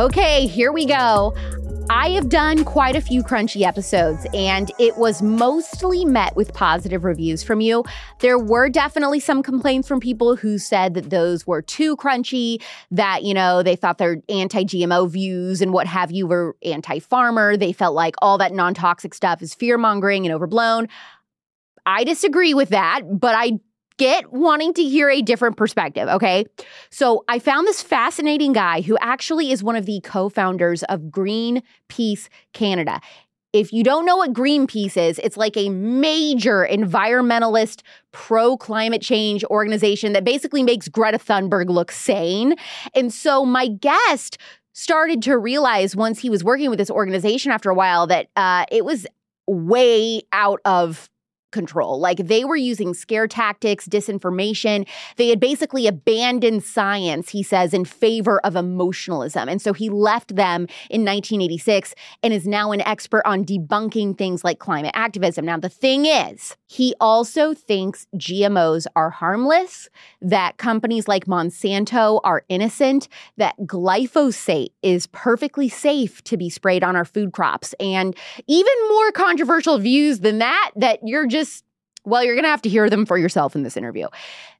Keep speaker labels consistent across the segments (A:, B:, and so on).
A: Okay, here we go. I have done quite a few crunchy episodes, and it was mostly met with positive reviews from you. There were definitely some complaints from people who said that those were too crunchy, that, you know, they thought their anti GMO views and what have you were anti farmer. They felt like all that non toxic stuff is fear mongering and overblown. I disagree with that, but I get wanting to hear a different perspective, okay? So I found this fascinating guy who actually is one of the co founders of Greenpeace Canada. If you don't know what Greenpeace is, it's like a major environmentalist, pro climate change organization that basically makes Greta Thunberg look sane. And so my guest started to realize once he was working with this organization after a while that uh, it was way out of control. Like they were using scare tactics, disinformation. They had basically abandoned science, he says, in favor of emotionalism. And so he left them in 1986 and is now an expert on debunking things like climate activism. Now, the thing is, he also thinks GMOs are harmless, that companies like Monsanto are innocent, that glyphosate is perfectly safe to be sprayed on our food crops. And even more controversial views than that, that you're just well, you're going to have to hear them for yourself in this interview.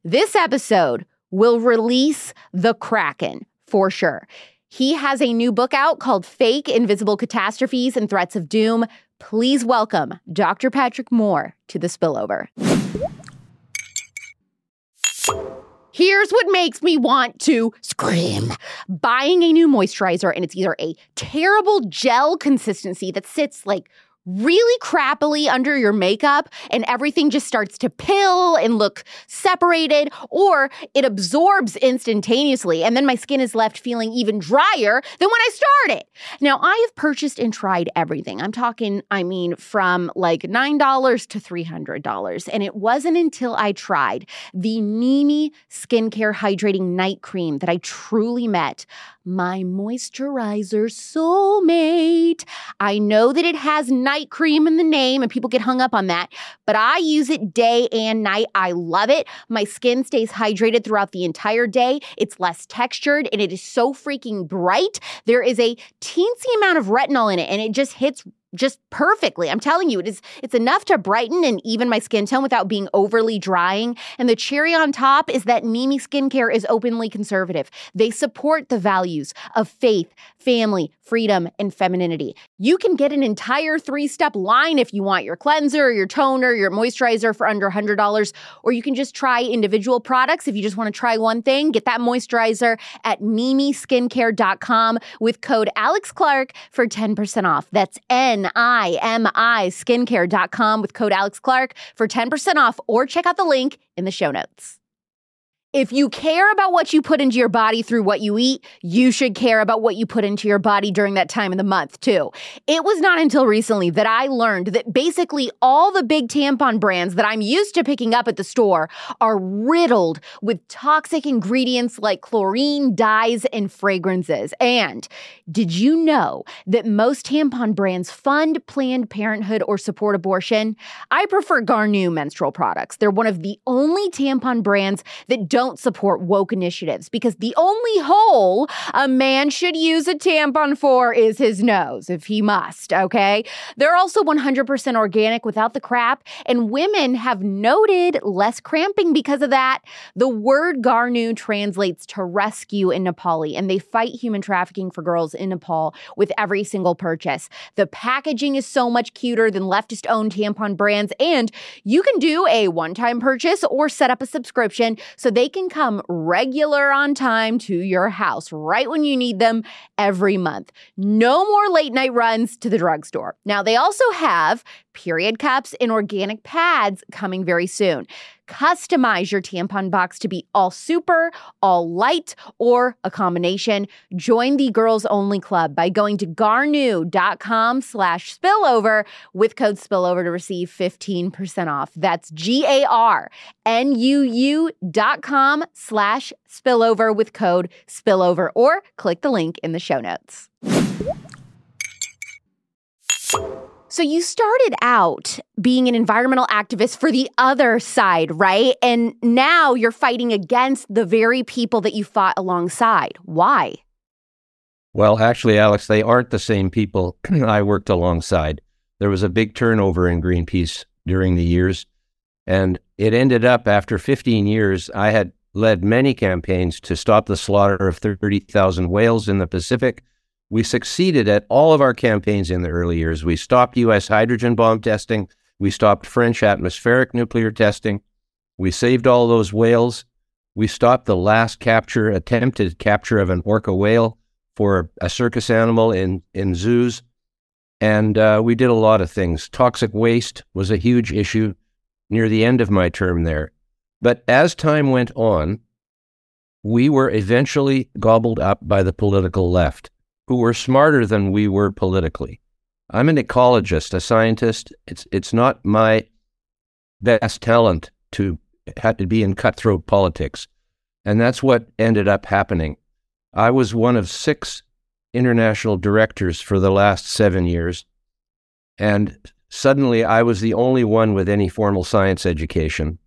A: This episode will release the Kraken for sure. He has a new book out called Fake Invisible Catastrophes and Threats of Doom. Please welcome Dr. Patrick Moore to the spillover. Here's what makes me want to scream. Buying a new moisturizer, and it's either a terrible gel consistency that sits like really crappily under your makeup and everything just starts to pill and look separated, or it absorbs instantaneously. And then my skin is left feeling even drier than when I started. Now, I have purchased and tried everything. I'm talking, I mean, from like $9 to $300. And it wasn't until I tried the Nimi Skincare Hydrating Night Cream that I truly met my moisturizer soulmate. I know that it has night cream in the name and people get hung up on that, but I use it day and night. I love it. My skin stays hydrated throughout the entire day. It's less textured and it is so freaking bright. There is a teensy amount of retinol in it and it just hits just perfectly. I'm telling you, it is it's enough to brighten and even my skin tone without being overly drying. And the cherry on top is that Nimi skincare is openly conservative. They support the values of faith, family, freedom, and femininity. You can get an entire three-step line if you want your cleanser, your toner, your moisturizer for under $100, or you can just try individual products if you just want to try one thing. Get that moisturizer at nimiskincare.com with code Alex Clark for 10% off. That's N N-I-M-I skincare.com with code Alex Clark for 10% off or check out the link in the show notes. If you care about what you put into your body through what you eat, you should care about what you put into your body during that time of the month, too. It was not until recently that I learned that basically all the big tampon brands that I'm used to picking up at the store are riddled with toxic ingredients like chlorine, dyes, and fragrances. And did you know that most tampon brands fund Planned Parenthood or support abortion? I prefer Garnuu menstrual products. They're one of the only tampon brands that don't don't support woke initiatives because the only hole a man should use a tampon for is his nose, if he must, okay? They're also 100% organic without the crap, and women have noted less cramping because of that. The word Garnu translates to rescue in Nepali, and they fight human trafficking for girls in Nepal with every single purchase. The packaging is so much cuter than leftist owned tampon brands, and you can do a one time purchase or set up a subscription so they can come regular on time to your house right when you need them every month. No more late night runs to the drugstore. Now, they also have period cups and organic pads coming very soon. Customize your tampon box to be all super, all light, or a combination. Join the Girls Only Club by going to garnuu.com slash spillover with code spillover to receive 15% off. That's G-A-R-N-U-U dot com slash spillover with code spillover or click the link in the show notes. So you started out being an environmental activist for the other side, right? And now you're fighting against the very people that you fought alongside. Why?
B: Well, actually, Alex, they aren't the same people I worked alongside. There was a big turnover in Greenpeace during the years. And it ended up after 15 years, I had led many campaigns to stop the slaughter of 30,000 whales in the Pacific. We succeeded at all of our campaigns in the early years. We stopped U.S. hydrogen bomb testing. We stopped French atmospheric nuclear testing. We saved all those whales. We stopped the last capture, attempted capture of an orca whale for a circus animal in, in zoos. And uh, we did a lot of things. Toxic waste was a huge issue near the end of my term there. But as time went on, we were eventually gobbled up by the political left, who were smarter than we were politically. I'm an ecologist, a scientist. It's it's not my best talent to have to be in cutthroat politics, and that's what ended up happening. I was one of six international directors for the last seven years, and suddenly I was the only one with any formal science education.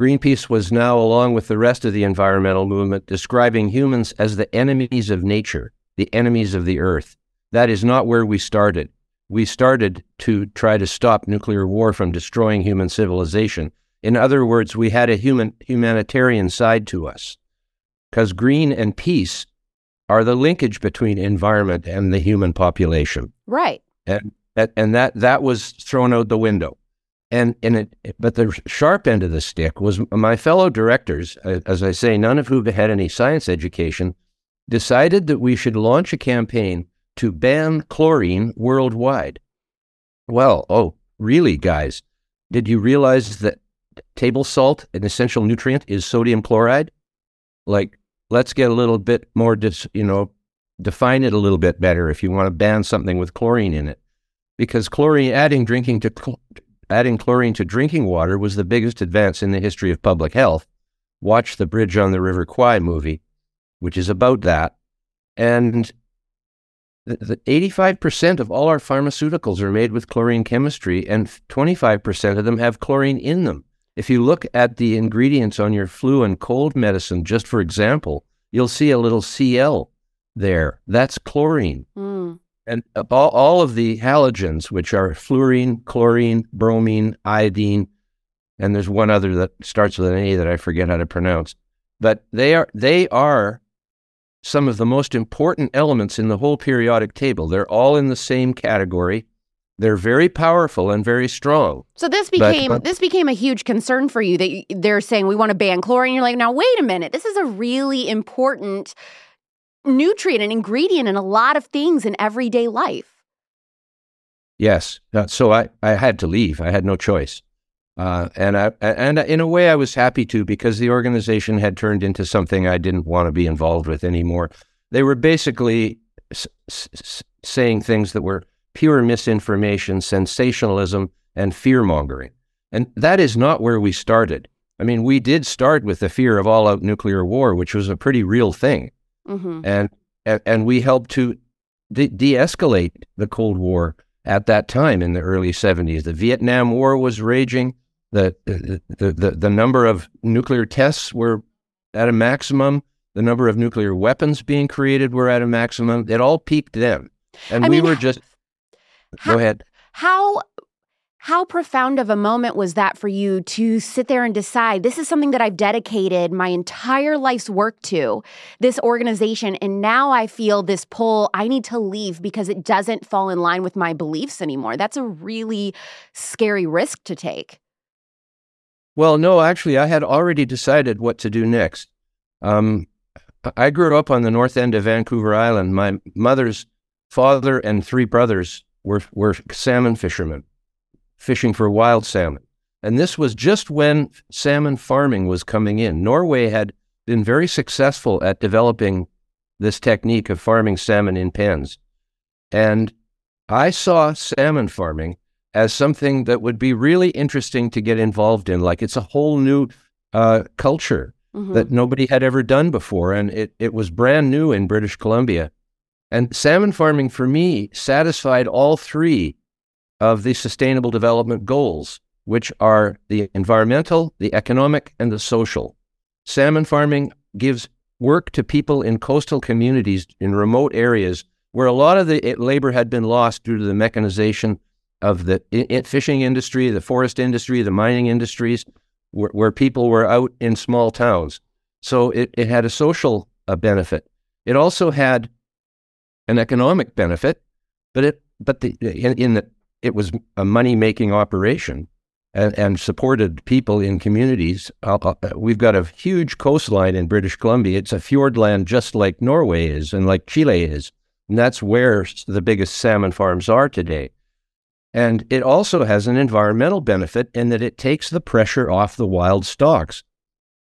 B: Greenpeace was now, along with the rest of the environmental movement, describing humans as the enemies of nature, the enemies of the earth. That is not where we started. We started to try to stop nuclear war from destroying human civilization. In other words, we had a human humanitarian side to us. Because green and peace are the linkage between environment and the human population.
A: Right.
B: And and that that was thrown out the window. And and it, but the sharp end of the stick was my fellow directors, as I say, none of whom had any science education, decided that we should launch a campaign to ban chlorine worldwide. Well, oh, really, guys? Did you realize that table salt, an essential nutrient, is sodium chloride? Like, let's get a little bit more, dis, you know, define it a little bit better if you want to ban something with chlorine in it because chlorine adding drinking to cl- adding chlorine to drinking water was the biggest advance in the history of public health. Watch the Bridge on the River Kwai movie, which is about that. And the, 85% of all our pharmaceuticals are made with chlorine chemistry, and 25% of them have chlorine in them. If you look at the ingredients on your flu and cold medicine, just for example, you'll see a little Cl there. That's chlorine. Mm. And all, all of the halogens, which are fluorine, chlorine, bromine, iodine, and there's one other that starts with an A that I forget how to pronounce. But they are they are some of the most important elements in the whole periodic table. They're all in the same category. They're very powerful and very strong.
A: So this became but, but, this became a huge concern for you that they're saying we want to ban chlorine. You're like, now wait a minute, this is a really important nutrient and ingredient in a lot of things in everyday life.
B: Yes. Uh, so I, I had to leave. I had no choice. Uh, and I, and in a way, I was happy to because the organization had turned into something I didn't want to be involved with anymore. They were basically s- s- saying things that were pure misinformation, sensationalism, and fear mongering. And that is not where we started. I mean, we did start with the fear of all out nuclear war, which was a pretty real thing. Mm-hmm. And, and, and we helped to de escalate the Cold War at that time in the early 70s. The Vietnam War was raging. The, the, the, the, number of nuclear tests were at a maximum. The number of nuclear weapons being created were at a maximum. It all peaked then. And I we mean, were just.
A: How,
B: go ahead.
A: How how profound of a moment was that for you to sit there and decide this is something that I've dedicated my entire life's work to, this organization, and now I feel this pull, I need to leave because it doesn't fall in line with my beliefs anymore? That's a really scary risk to take.
B: Well, no, actually, I had already decided what to do next. Um, I grew up on the north end of Vancouver Island. My mother's father and three brothers were, were salmon fishermen fishing for wild salmon. And this was just when salmon farming was coming in. Norway had been very successful at developing this technique of farming salmon in pens. And I saw salmon farming as something that would be really interesting to get involved in. Like it's a whole new uh, culture mm-hmm. that nobody had ever done before. And it, it was brand new in British Columbia. And salmon farming for me satisfied all three of the Sustainable Development Goals, which are the environmental, the economic, and the social. Salmon farming gives work to people in coastal communities in remote areas where a lot of the labor had been lost due to the mechanization of the fishing industry, the forest industry, the mining industries, where, where people were out in small towns. So it, it had a social uh, benefit. It also had an economic benefit, but it but the in, in the it was a money making operation and, and, supported people in communities. Uh, uh, we've got a huge coastline in British Columbia. It's a fjordland just like Norway is and like Chile is. And that's where the biggest salmon farms are today. And it also has an environmental benefit in that it takes the pressure off the wild stocks.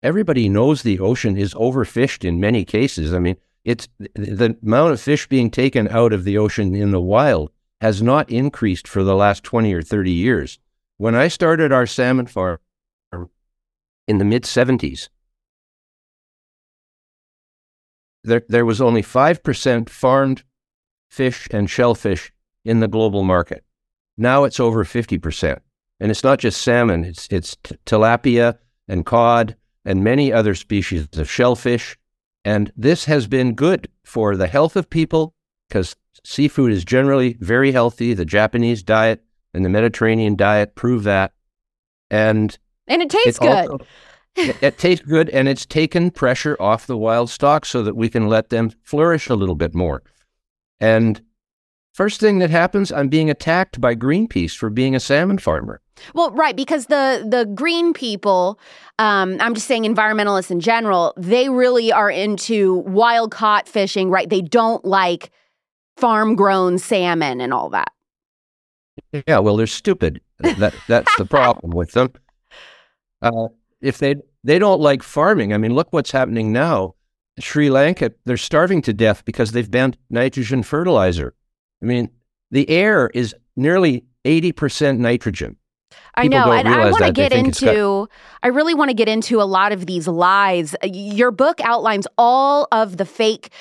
B: Everybody knows the ocean is overfished in many cases. I mean, it's the amount of fish being taken out of the ocean in the wild has not increased for the last 20 or 30 years. When I started our salmon farm in the mid 70s, there, there was only 5% farmed fish and shellfish in the global market. Now it's over 50%. And it's not just salmon, it's, it's t- tilapia and cod and many other species of shellfish. And this has been good for the health of people because seafood is generally very healthy. The Japanese diet and the Mediterranean diet prove that. And
A: and it tastes it good.
B: Also, it, it, tastes good, and it's taken pressure off the wild stock so that we can let them flourish a little bit more. And first thing that happens, I'm being attacked by Greenpeace for being a salmon farmer.
A: Well, right, because the the green people, um, I'm just saying environmentalists in general, they really are into wild caught fishing, right? They don't like farm grown salmon and all that.
B: Yeah, well, they're stupid. that that's the problem with them. Uh, if they they don't like farming, I mean, look what's happening now. Sri Lanka, they're starving to death because they've banned nitrogen fertilizer. I mean, the air is nearly eighty percent nitrogen.
A: I know, and I want to get into. I really want to get into a lot of these lies. Your book outlines all of the fake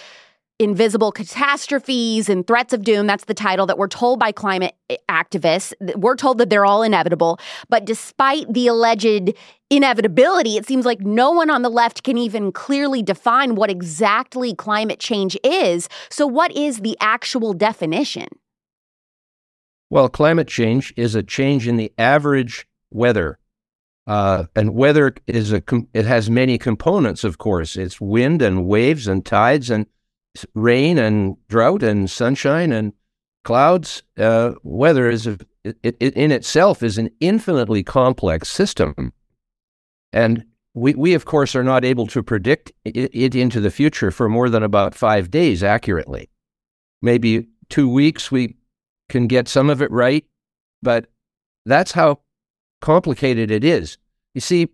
A: invisible catastrophes and threats of doom. That's the title that we're told by climate activists. We're told that they're all inevitable. But despite the alleged inevitability, it seems like no one on the left can even clearly define what exactly climate change is. So, what is the actual definition?
B: Well, climate change is a change in the average weather. Uh, and weather is a com- it has many components, of course. It's wind and waves and tides and rain and drought and sunshine and clouds. Uh, weather is a, it, it, in itself is an infinitely complex system, and we we of course are not able to predict it, it into the future for more than about five days accurately. Maybe two weeks we can get some of it right, but that's how complicated it is. You see,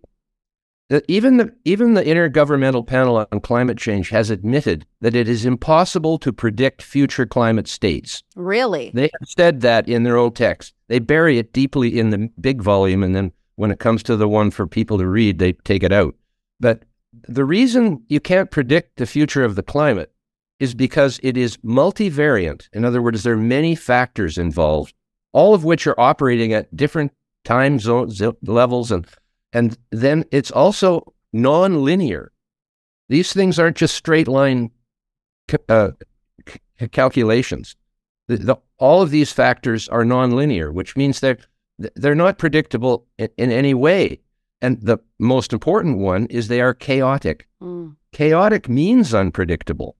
B: even the even the Intergovernmental Panel on Climate Change has admitted that it is impossible to predict future climate states.
A: Really?
B: They have said that in their own text. They bury it deeply in the big volume, and then when it comes to the one for people to read, they take it out. But the reason you can't predict the future of the climate is because it is multivariant. In other words, there are many factors involved, all of which are operating at different time zones levels and and then it's also non-linear. These things aren't just straight line uh, calculations. The, the, all of these factors are non-linear, which means they're they're not predictable in, in any way. And the most important one is they are chaotic. Mm. Chaotic means unpredictable.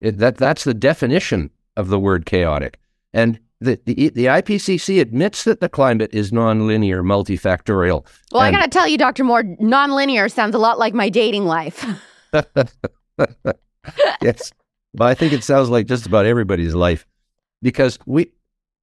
B: It, that that's the definition of the word chaotic. And the, the, the IPCC admits that the climate is nonlinear, multifactorial.
A: Well, and I got to tell you, Dr. Moore, nonlinear sounds a lot like my dating life.
B: yes. Well, I think it sounds like just about everybody's life because we,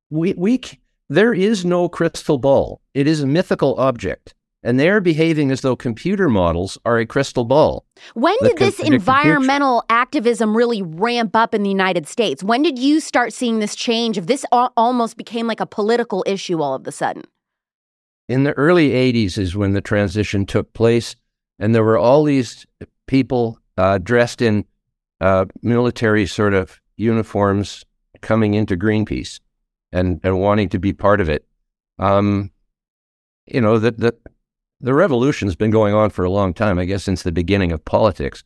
B: we, we, there is no crystal ball. It is a mythical object and they're behaving as though computer models are a crystal ball.
A: When did this environmental activism really ramp up in the United States? When did you start seeing this change? If this almost became like a political issue all of a sudden?
B: In the early 80s is when the transition took place, and there were all these people uh, dressed in uh, military sort of uniforms coming into Greenpeace and, and wanting to be part of it. Um, you know, that the, the revolution's been going on for a long time, I guess, since the beginning of politics.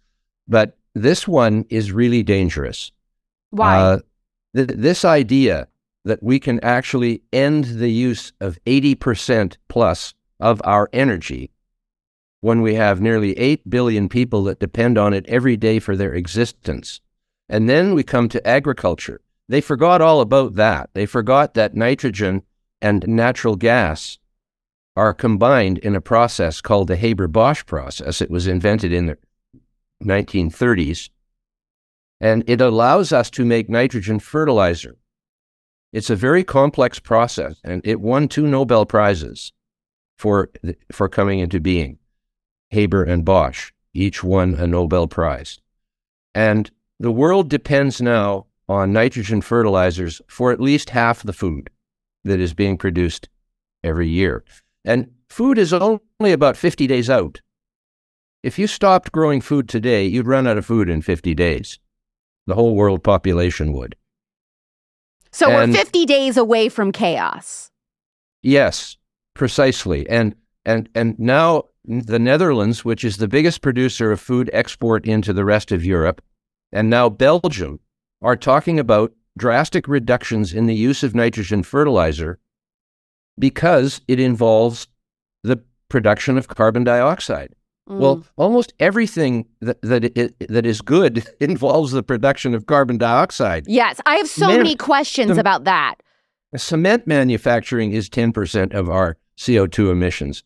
B: but this one is really dangerous.
A: Why?
B: Uh, th- this idea that we can actually end the use of 80% plus of our energy when we have nearly 8 billion people that depend on it every day for their existence. And then we come to agriculture. They forgot all about that. They forgot that nitrogen and natural gas are combined in a process called the Haber Bosch process. It was invented in the 1930s. And it allows us to make nitrogen fertilizer. It's a very complex process, and it won two Nobel Prizes for, for coming into being. Haber and Bosch each won a Nobel Prize. And the world depends now on nitrogen fertilizers for at least half the food that is being produced every year. And food is only about 50 days out. If you stopped growing food today, you'd run out of food in 50 days. The whole world population would.
A: so
B: and-
A: we're 50 days away from chaos.
B: Yes, precisely. And and and now the Netherlands, which is the biggest producer of food export into the rest of Europe, and now Belgium are talking about drastic reductions in the use of nitrogen fertilizer because it involves the production of carbon dioxide.
A: Mm.
B: Well, almost everything that that, it, that is good involves the production of carbon dioxide.
A: yes, I have so
B: Man,
A: many questions
B: the-
A: about that.
B: Cement manufacturing is 10% of our CO2 emissions.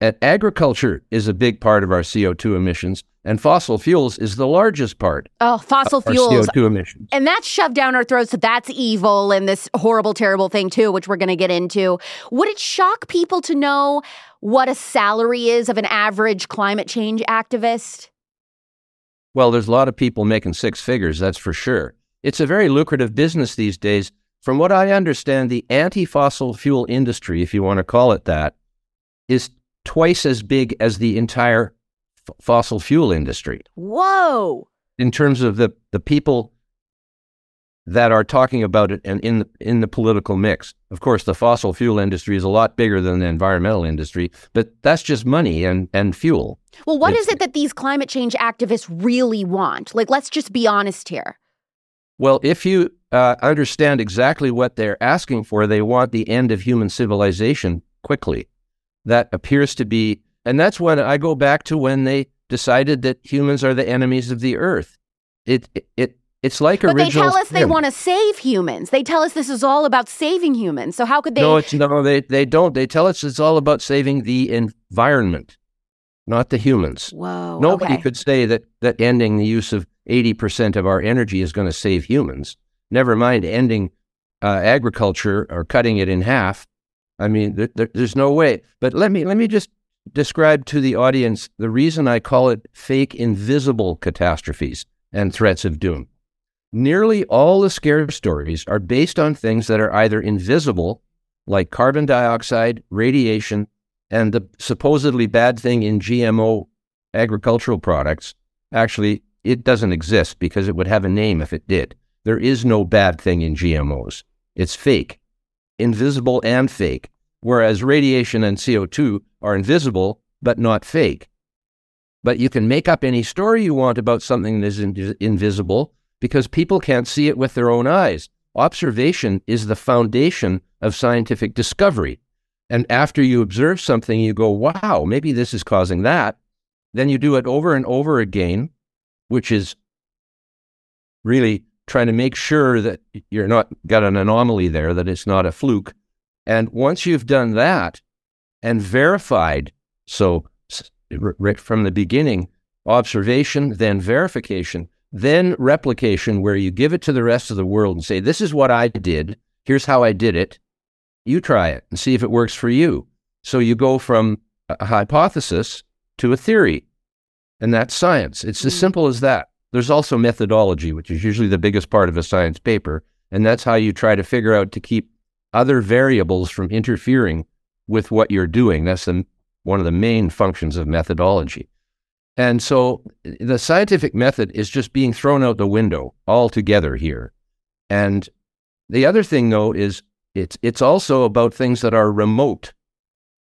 B: And agriculture is a big part of our CO2 emissions, and fossil fuels is the largest part
A: Oh, fossil fuels.
B: CO2 emissions.
A: And that's shoved down our throats that that's evil and this horrible, terrible thing, too, which we're going to get into. Would it shock people to know what a salary is of an average climate change activist?
B: Well, there's a lot of people making six figures, that's for sure. It's a very lucrative business these days. From what I understand, the anti fossil fuel industry, if you want to call it that, is twice as big as the entire f- fossil fuel industry.
A: Whoa.
B: in terms of the, the people that are talking about it and in the, in the political mix. Of course, the fossil fuel industry is a lot bigger than the environmental industry, but that's just money and, and fuel.
A: Well, what is
B: It's-
A: it that these climate change activists really want? Like, let's just be honest here.
B: Well, if you uh, understand exactly what they're asking for, they want the end of human civilization quickly. That appears to be, and that's when I go back to when they decided that humans are the enemies of the earth. It it, it it's like
A: But they tell us they want to save humans. They tell us this is all about saving humans. So how could they?
B: No, it's no, they they don't. They tell us it's all about saving the environment, not the humans.
A: Whoa.
B: Nobody
A: okay.
B: could say that that ending the use of eighty percent of our energy is going to save humans. Never mind ending uh, agriculture or cutting it in half. I mean, there, there, there's no way. But let me let me just describe to the audience the reason I call it fake invisible catastrophes and threats of doom. Nearly all the scare stories are based on things that are either invisible, like carbon dioxide, radiation, and the supposedly bad thing in GMO agricultural products. Actually, it doesn't exist because it would have a name if it did. There is no bad thing in GMOs. It's fake, invisible and fake, whereas radiation and CO2 are invisible but not fake. But you can make up any story you want about something that is in- invisible because people can't see it with their own eyes. Observation is the foundation of scientific discovery. And after you observe something, you go, wow, maybe this is causing that. Then you do it over and over again, which is really trying to make sure that you're not got an anomaly there, that it's not a fluke. And once you've done that and verified, so s- r- r- from the beginning, observation, then verification, then replication, where you give it to the rest of the world and say, This is what I did. Here's how I did it. You try it and see if it works for you. So you go from a hypothesis to a theory, and that's science. It's as
A: Mm.
B: simple as that. There's also methodology, which is usually the biggest part of a science paper, and that's how you try to figure out to keep other variables from interfering with what you're doing. That's the, one of the main functions of methodology. And so the scientific method is just being thrown out the window altogether here. And the other thing, though, is it's it's also about things that are remote,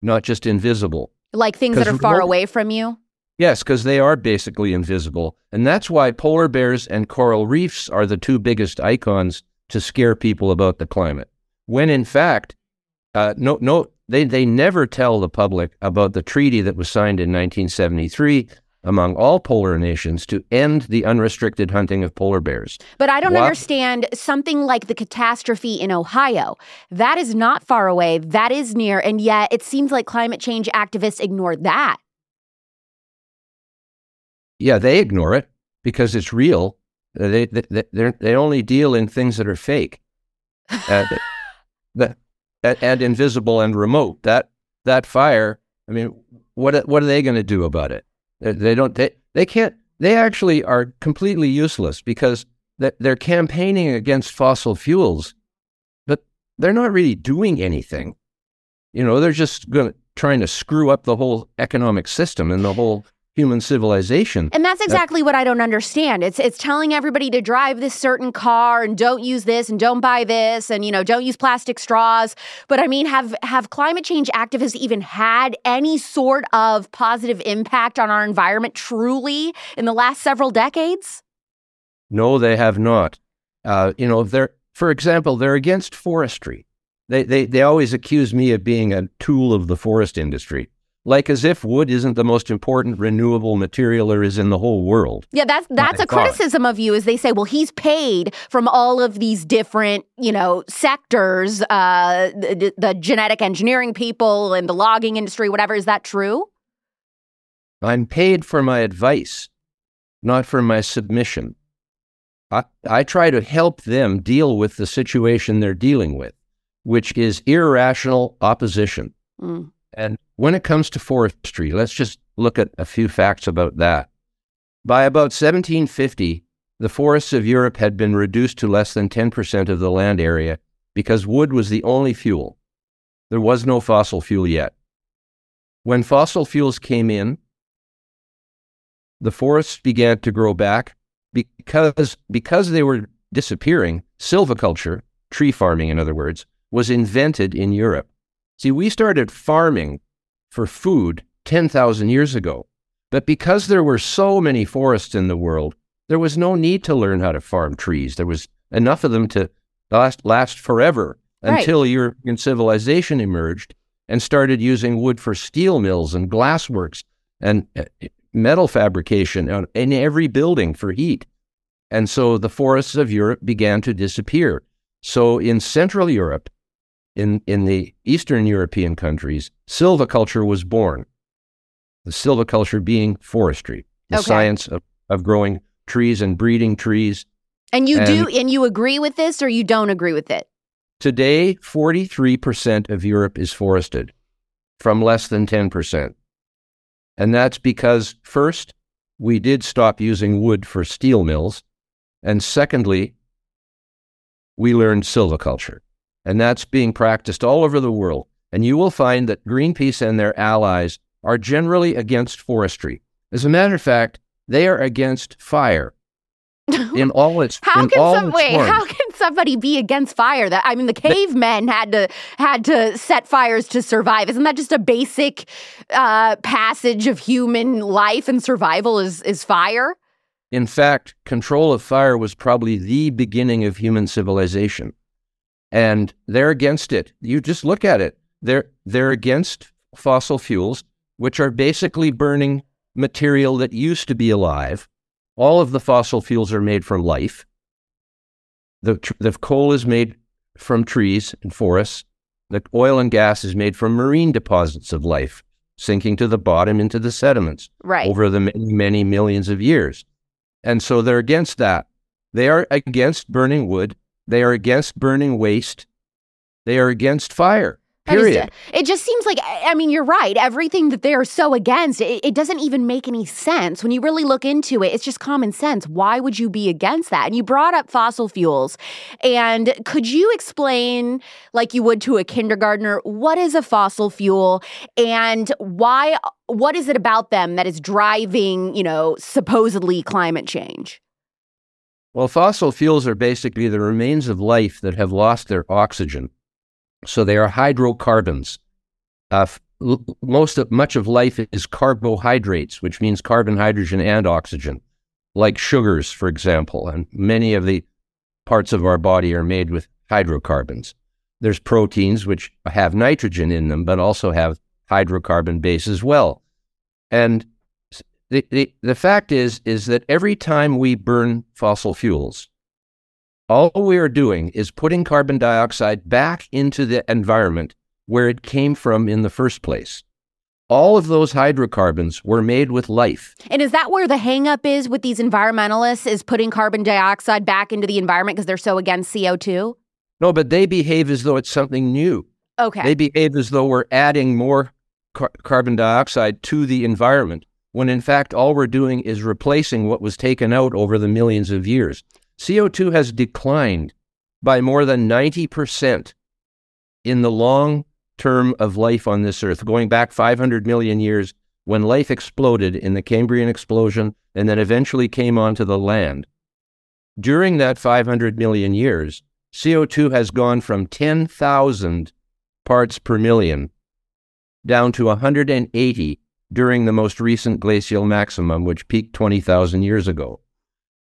B: not just invisible.
A: like things that are far
B: remote-
A: away from you.
B: Yes, because they are basically invisible. And that's why polar bears and coral reefs are the two biggest icons to scare people about the climate. When in fact, uh, no, no, they, they never tell the public about the treaty that was signed in 1973 among all polar nations to end the unrestricted hunting of polar bears.
A: But I don't understand something like the catastrophe in Ohio. That is not far away, that is near, and yet it seems like climate change activists ignore that.
B: Yeah, they ignore it because it's real. They they they, they only deal in things that are fake, uh, and, that, and invisible and remote. That that fire. I mean, what what are they going to do about it? They, they don't. They they can't. They actually are completely useless because they're campaigning against fossil fuels, but they're not really doing anything. You know, they're just going trying to screw up the whole economic system and the whole human civilization.
A: And that's exactly what I don't understand. It's it's telling everybody to drive this certain car and don't use this and don't buy this and you know don't use plastic straws. But I mean have have climate change activists even had any sort of positive impact on our environment truly in the last several decades?
B: No, they have not. Uh, you know, they're for example, they're against forestry. They, they they always accuse me of being a tool of the forest industry like as if wood isn't the most important renewable material there is in the whole world.
A: Yeah, that's that's My a criticism of you is they say, well, he's paid from all of these different, you know, sectors, uh, the, the genetic engineering people and the logging industry, whatever. Is that true?
B: I'm paid for my advice, not for my submission. I, I try to help them deal with the situation they're dealing with, which is irrational opposition. Mm. And when it comes to forestry, let's just look at a few facts about that. By about 1750, the forests of Europe had been reduced to less than 10% of the land area because wood was the only fuel. There was no fossil fuel yet. When fossil fuels came in, the forests began to grow back because, because they were disappearing. Silviculture, tree farming in other words, was invented in Europe. See, we started farming for food 10,000 years ago. But because there were so many forests in the world, there was no need to learn how to farm trees. There was enough of them to last, last forever right. until European civilization emerged and started using wood for steel mills and glassworks and uh, metal fabrication in every building for heat. And so the forests of Europe began to disappear. So in Central Europe, in, in the Eastern European countries, silviculture was born. The silviculture being forestry, the okay. science of, of growing trees and breeding trees.
A: And you and do, and you agree with this or you don't agree with it?
B: Today, 43% of Europe is forested from less than 10%. And that's because, first, we did stop using wood for steel mills. And secondly, we learned silviculture and that's being practiced all over the world. And you will find that Greenpeace and their allies are generally against forestry. As a matter of fact, they are against fire in all its
A: how
B: in
A: can
B: all
A: some, wait,
B: forms.
A: how can somebody be against fire? That I mean, the cavemen had to had to set fires to survive. Isn't that just a basic uh, passage of human life and survival? Is is fire?
B: In fact, control of fire was probably the beginning of human civilization and they're against it. You just look at it. They're they're against fossil fuels, which are basically burning material that used to be alive. All of the fossil fuels are made from life. The the coal is made from trees and forests. The oil and gas is made from marine deposits of life, sinking to the bottom into the sediments
A: right.
B: over the many, many millions of years. And so they're against that. They are against burning wood they are against burning waste. They are against fire. Period.
A: it just seems like, I mean, you're right. Everything that they're so against, it, it, doesn't even make any sense. When you really look into it, it's just common sense. Why would you be against that? And you brought up fossil fuels. And could you explain, like you would to a kindergartner, what is a fossil fuel and why, what is it about them that is driving, you know, supposedly climate change?
B: Well, fossil fuels are basically the remains of life that have lost their oxygen. So they are hydrocarbons. Uh, most of much of life is carbohydrates, which means carbon, hydrogen, and oxygen, like sugars, for example. And many of the parts of our body are made with hydrocarbons. There's proteins which have nitrogen in them, but also have hydrocarbon base as well. And the, the, the fact is is that every time we burn fossil fuels, all we are doing is putting carbon dioxide back into the environment where it came from in the first place. All of those hydrocarbons were made with life.
A: And is that where the hangup is with these environmentalists is putting carbon dioxide back into the environment because they're so against CO2?
B: No, but they behave as though it's something new.
A: Okay.
B: They behave as though we're adding more car- carbon dioxide to the environment when in fact all we're doing is replacing what was taken out over the millions of years. CO2 has declined by more than 90% in the long term of life on this earth, going back 500 million years when life exploded in the Cambrian explosion and then eventually came onto the land. During that 500 million years, CO2 has gone from 10,000 parts per million down to 180 during the most recent glacial maximum, which peaked 20,000 years ago.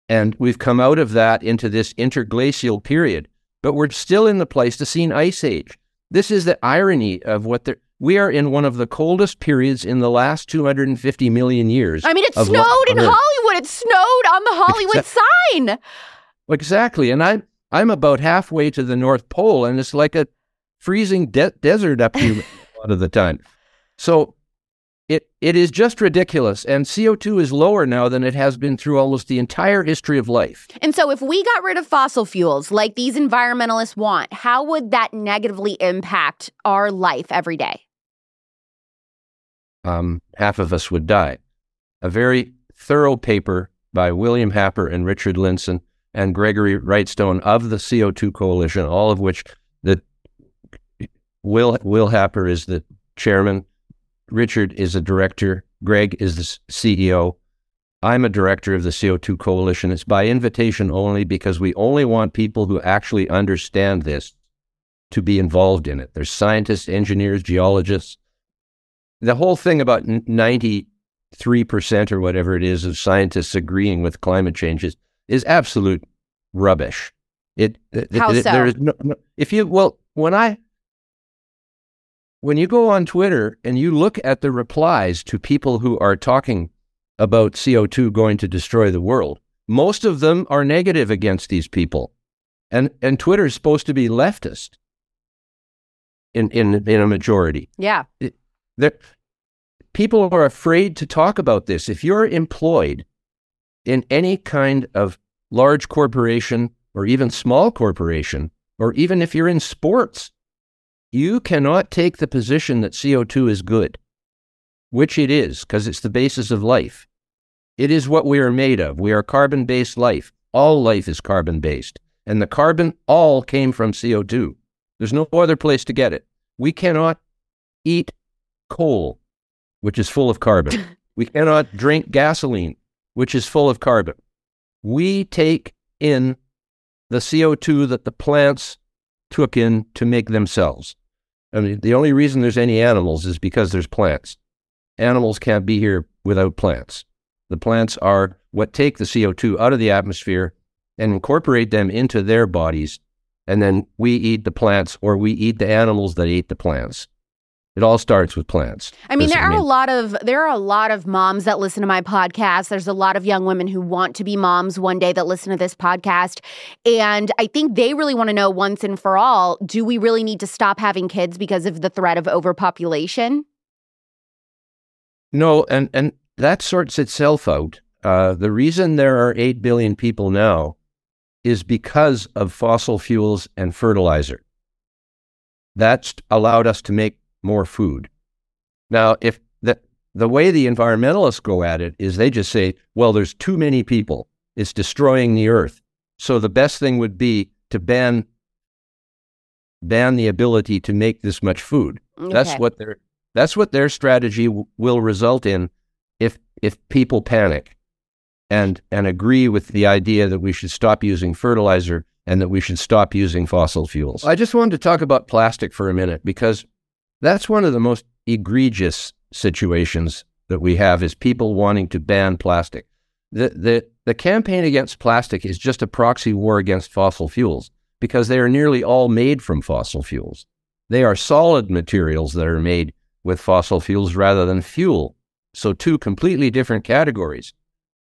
B: And we've come out of that into this interglacial period, but we're still in the Pleistocene ice age. This is the irony of what the we are in one of the coldest periods in the last 250 million years.
A: I mean, it snowed in Hollywood. It snowed on the Hollywood sign.
B: Exactly. And I'm, I'm about halfway to the North Pole, and it's like a freezing de- desert up here a lot of the time. So it, it is just ridiculous. And CO2 is lower now than it has been through almost the entire history of life.
A: And so, if we got rid of fossil fuels like these environmentalists want, how would that negatively impact our life every day?
B: Um, half of us would die. A very thorough paper by William Happer and Richard Lindzen and Gregory Wrightstone of the CO2 Coalition, all of which the Will Will Happer is the chairman Richard is a director. Greg is the CEO. I'm a director of the CO2 Coalition. It's by invitation only because we only want people who actually understand this to be involved in it. There's scientists, engineers, geologists. The whole thing about 93% or whatever it is of scientists agreeing with climate change is is absolute rubbish. It,
A: How
B: it,
A: so?
B: There is no, no, if you, well, when I, when you go on Twitter and you look at the replies to people who are talking about CO2 going to destroy the world, most of them are negative against these people. And and Twitter is supposed to be leftist in in in a majority.
A: Yeah.
B: There, people are afraid to talk about this. If you're employed in any kind of large corporation or even small corporation, or even if you're in sports, you cannot take the position that CO2 is good, which it is, because it's the basis of life. It is what we are made of. We are carbon based life. All life is carbon based. And the carbon all came from CO2. There's no other place to get it. We cannot eat coal, which is full of carbon. we cannot drink gasoline, which is full of carbon. We take in the CO2 that the plants took in to make themselves. I mean, the only reason there's any animals is because there's plants. Animals can't be here without plants. The plants are what take the CO2 out of the atmosphere and incorporate them into their bodies. And then we eat the plants or we eat the animals that eat the plants. It all starts with plants.
A: I mean, there are a lot of there are a lot of moms that listen to my podcast. There's a lot of young women who want to be moms one day that listen to this podcast, and I think they really want to know once and for all: Do we really need to stop having kids because of the threat of overpopulation?
B: No, and and that sorts itself out. Uh, the reason there are eight billion people now is because of fossil fuels and fertilizer. That's allowed us to make more food. Now, if the the way the environmentalists go at it is they just say, well, there's too many people. It's destroying the earth. So the best thing would be to ban ban the ability to make this much food. That's what their that's what their strategy w- will result in if if people panic and and agree with the idea that we should stop using fertilizer and that we should stop using fossil fuels. I just wanted to talk about plastic for a minute because that's one of the most egregious situations that we have is people wanting to ban plastic. The, the, the campaign against plastic is just a proxy war against fossil fuels because they are nearly all made from fossil fuels. They are solid materials that are made with fossil fuels rather than fuel. So, two completely different categories.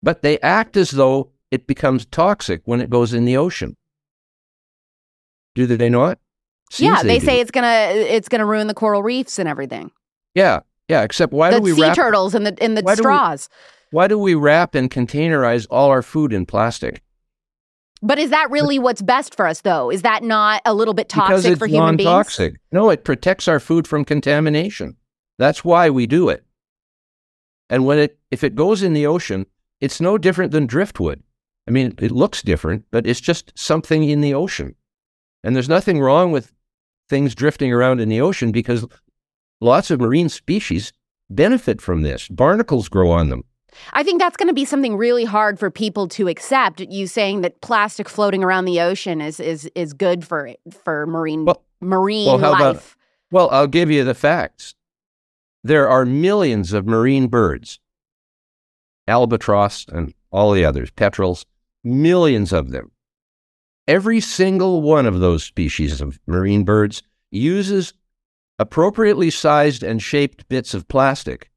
B: But they act as though it becomes toxic when it goes in the ocean. Do they not?
A: Seems yeah, they, they say it's gonna it's gonna ruin the coral reefs and everything.
B: Yeah, yeah. Except why
A: the
B: do we
A: sea
B: wrap,
A: turtles and the in the straws?
B: We, why do we wrap and containerize all our food in plastic?
A: But is that really what's best for us, though? Is that not a little bit
B: toxic
A: for human beings?
B: non-toxic. No, it protects our food from contamination. That's why we do it. And when it, if it goes in the ocean, it's no different than driftwood. I mean, it looks different, but it's just something in the ocean. And there's nothing wrong with things drifting around in the ocean because lots of marine species benefit from this. Barnacles grow on them.
A: I think that's going to be something really hard for people to accept. You saying that plastic floating around the ocean is is is good for for marine well, marine well, life. About,
B: well, I'll give you the facts. There are millions of marine birds, albatross and all the others, petrels, millions of them. Every single one of those species of marine birds uses appropriately sized and shaped bits of plastic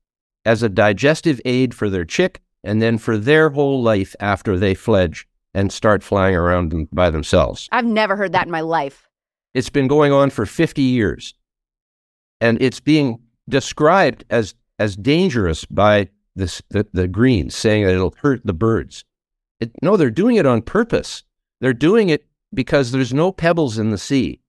B: as a digestive aid for their chick and then for their whole life after they fledge and start flying around them by themselves.
A: I've never heard that in my life.
B: It's been going on for 50 years. And it's being described as, as dangerous by this, the, the Greens, saying that it'll hurt the birds. It, no, they're doing it on purpose. They're doing it because there's no pebbles in the sea.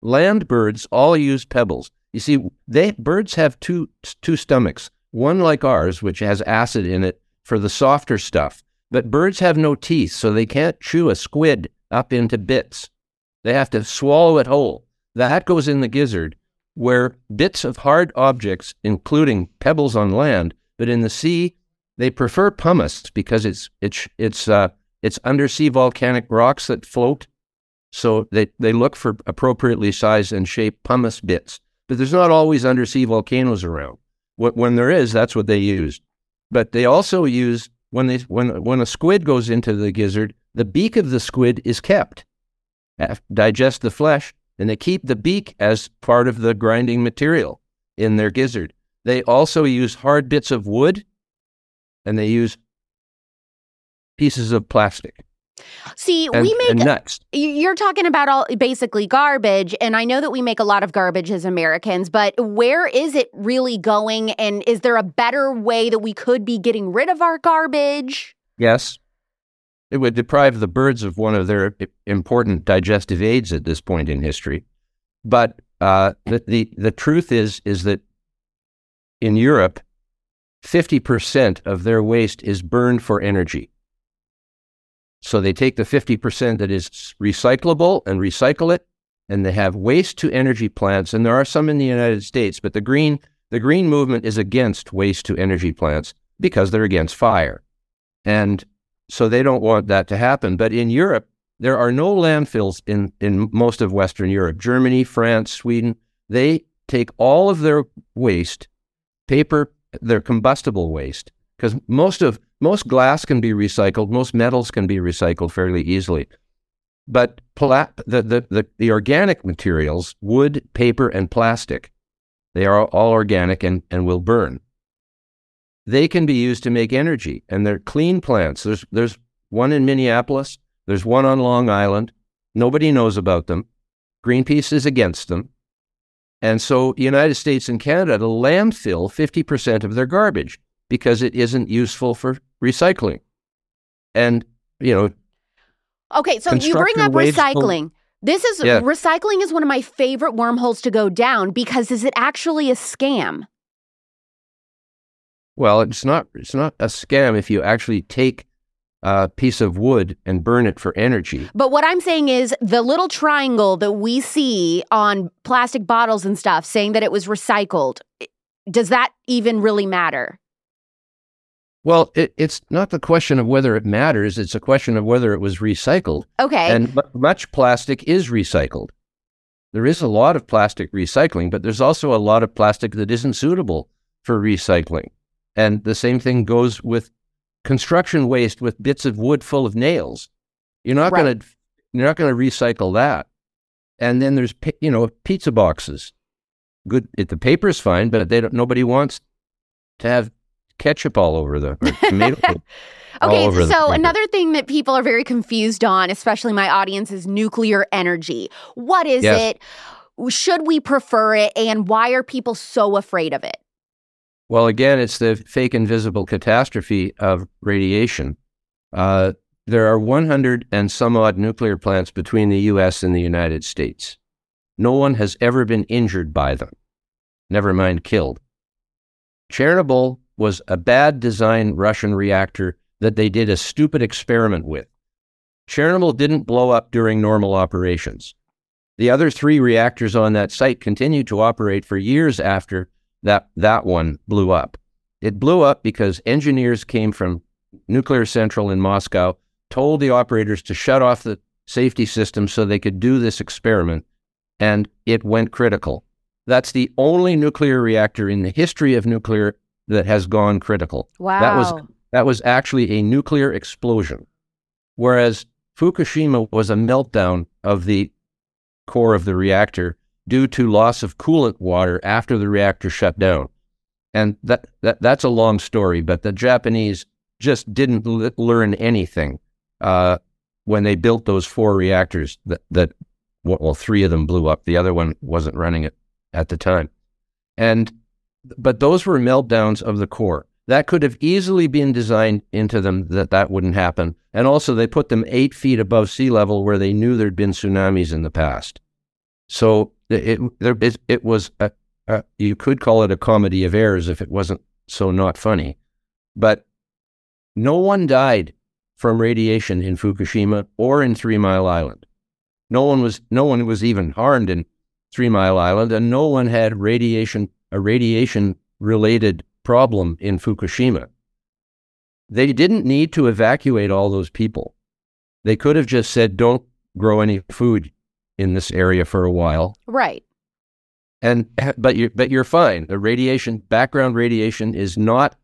B: Land birds all use pebbles. You see, they birds have two two stomachs one like ours, which has acid in it for the softer stuff. But birds have no teeth, so they can't chew a squid up into bits. They have to swallow it whole. That goes in the gizzard, where bits of hard objects, including pebbles on land, but in the sea, they prefer pumice because it's it's it's uh, it's undersea volcanic rocks that float. So they, they look for appropriately sized and shaped pumice bits. But there's not always undersea volcanoes around. When there is, that's what they use. But they also use when they when when a squid goes into the gizzard, the beak of the squid is kept, digest the flesh, and they keep the beak as part of the grinding material in their gizzard. They also use hard bits of wood, and they use pieces of plastic.
A: See,
B: and,
A: we make
B: nuts.
A: You're talking about all basically garbage, and I know that we make a lot of garbage as Americans, but where is it really going? And is there a better way that we could be getting rid of our garbage?
B: Yes. It would deprive the birds of one of their important digestive aids at this point in history. But uh, the, the, the truth is is that in Europe, 50% of their waste is burned for energy. So they take the 50% that is recyclable and recycle it, and they have waste to energy plants. And there are some in the United States, but the green, the green movement is against waste to energy plants because they're against fire. And so they don't want that to happen. But in Europe, there are no landfills in, in most of Western Europe. Germany, France, Sweden, they take all of their waste, paper, their combustible waste, because most of most glass can be recycled, most metals can be recycled fairly easily. But pla- the, the, the, the organic materials, wood, paper, and plastic, they are all organic and, and will burn. They can be used to make energy, and they're clean plants. There's, there's one in Minneapolis, there's one on Long Island. Nobody knows about them. Greenpeace is against them. And so, the United States and Canada landfill 50% of their garbage because it isn't useful for recycling. And, you know,
A: okay, so you bring up recycling. this is yeah. recycling is one of my favorite wormholes to go down because is it actually a scam?
B: Well, it's not it's not a scam if you actually take a piece of wood and burn it for energy.
A: But what I'm saying is the little triangle that we see on plastic bottles and stuff saying that it was recycled, does that even really matter?
B: Well, it, it's not the question of whether it matters. It's a question of whether it was recycled.
A: Okay.
B: And m- much plastic is recycled. there is a lot of plastic recycling, but there's also a lot of plastic that isn't suitable for recycling. And the same thing goes with construction waste with bits of wood full of nails. You're not
A: Right.
B: going to you're not going to recycle that. And then there's you know pizza boxes. Good, the paper's fine, but they don't. Nobody wants to have ketchup all over the tomato.
A: Okay,
B: over the
A: so another thing that people are very confused on, especially my audience, is nuclear energy. What is
B: Yes.
A: it? Should we prefer it? And why are people so afraid of it?
B: Well, again, it's the fake invisible catastrophe of radiation. Uh, there are 100 and some odd nuclear plants between the U.S. and the United States. No one has ever been injured by them, never mind killed. Chernobyl was a bad design Russian reactor that they did a stupid experiment with. Chernobyl didn't blow up during normal operations. The other three reactors on that site continued to operate for years after that that one blew up. It blew up because engineers came from Nuclear Central in Moscow, told the operators to shut off the safety system so they could do this experiment, and it went critical. That's the only nuclear reactor in the history of nuclear that has gone critical.
A: Wow.
B: That was that was actually a nuclear explosion. Whereas Fukushima was a meltdown of the core of the reactor due to loss of coolant water after the reactor shut down. And that, that that's a long story, but the Japanese just didn't l- learn anything uh, when they built those four reactors that, that well, three of them blew up. The other one wasn't running it at the time. And but those were meltdowns of the core. That could have easily been designed into them that that wouldn't happen. And also, they put them eight feet above sea level where they knew there'd been tsunamis in the past. So it it, it was a, a you could call it a comedy of errors if it wasn't so not funny, but no one died from radiation in Fukushima or in Three Mile Island. No one was no one was even harmed in Three Mile Island, and no one had radiation a radiation related problem in Fukushima. They didn't need to evacuate all those people. They could have just said, "Don't grow any food in this area for a while."
A: right.
B: And but you but you're fine. The radiation background radiation is not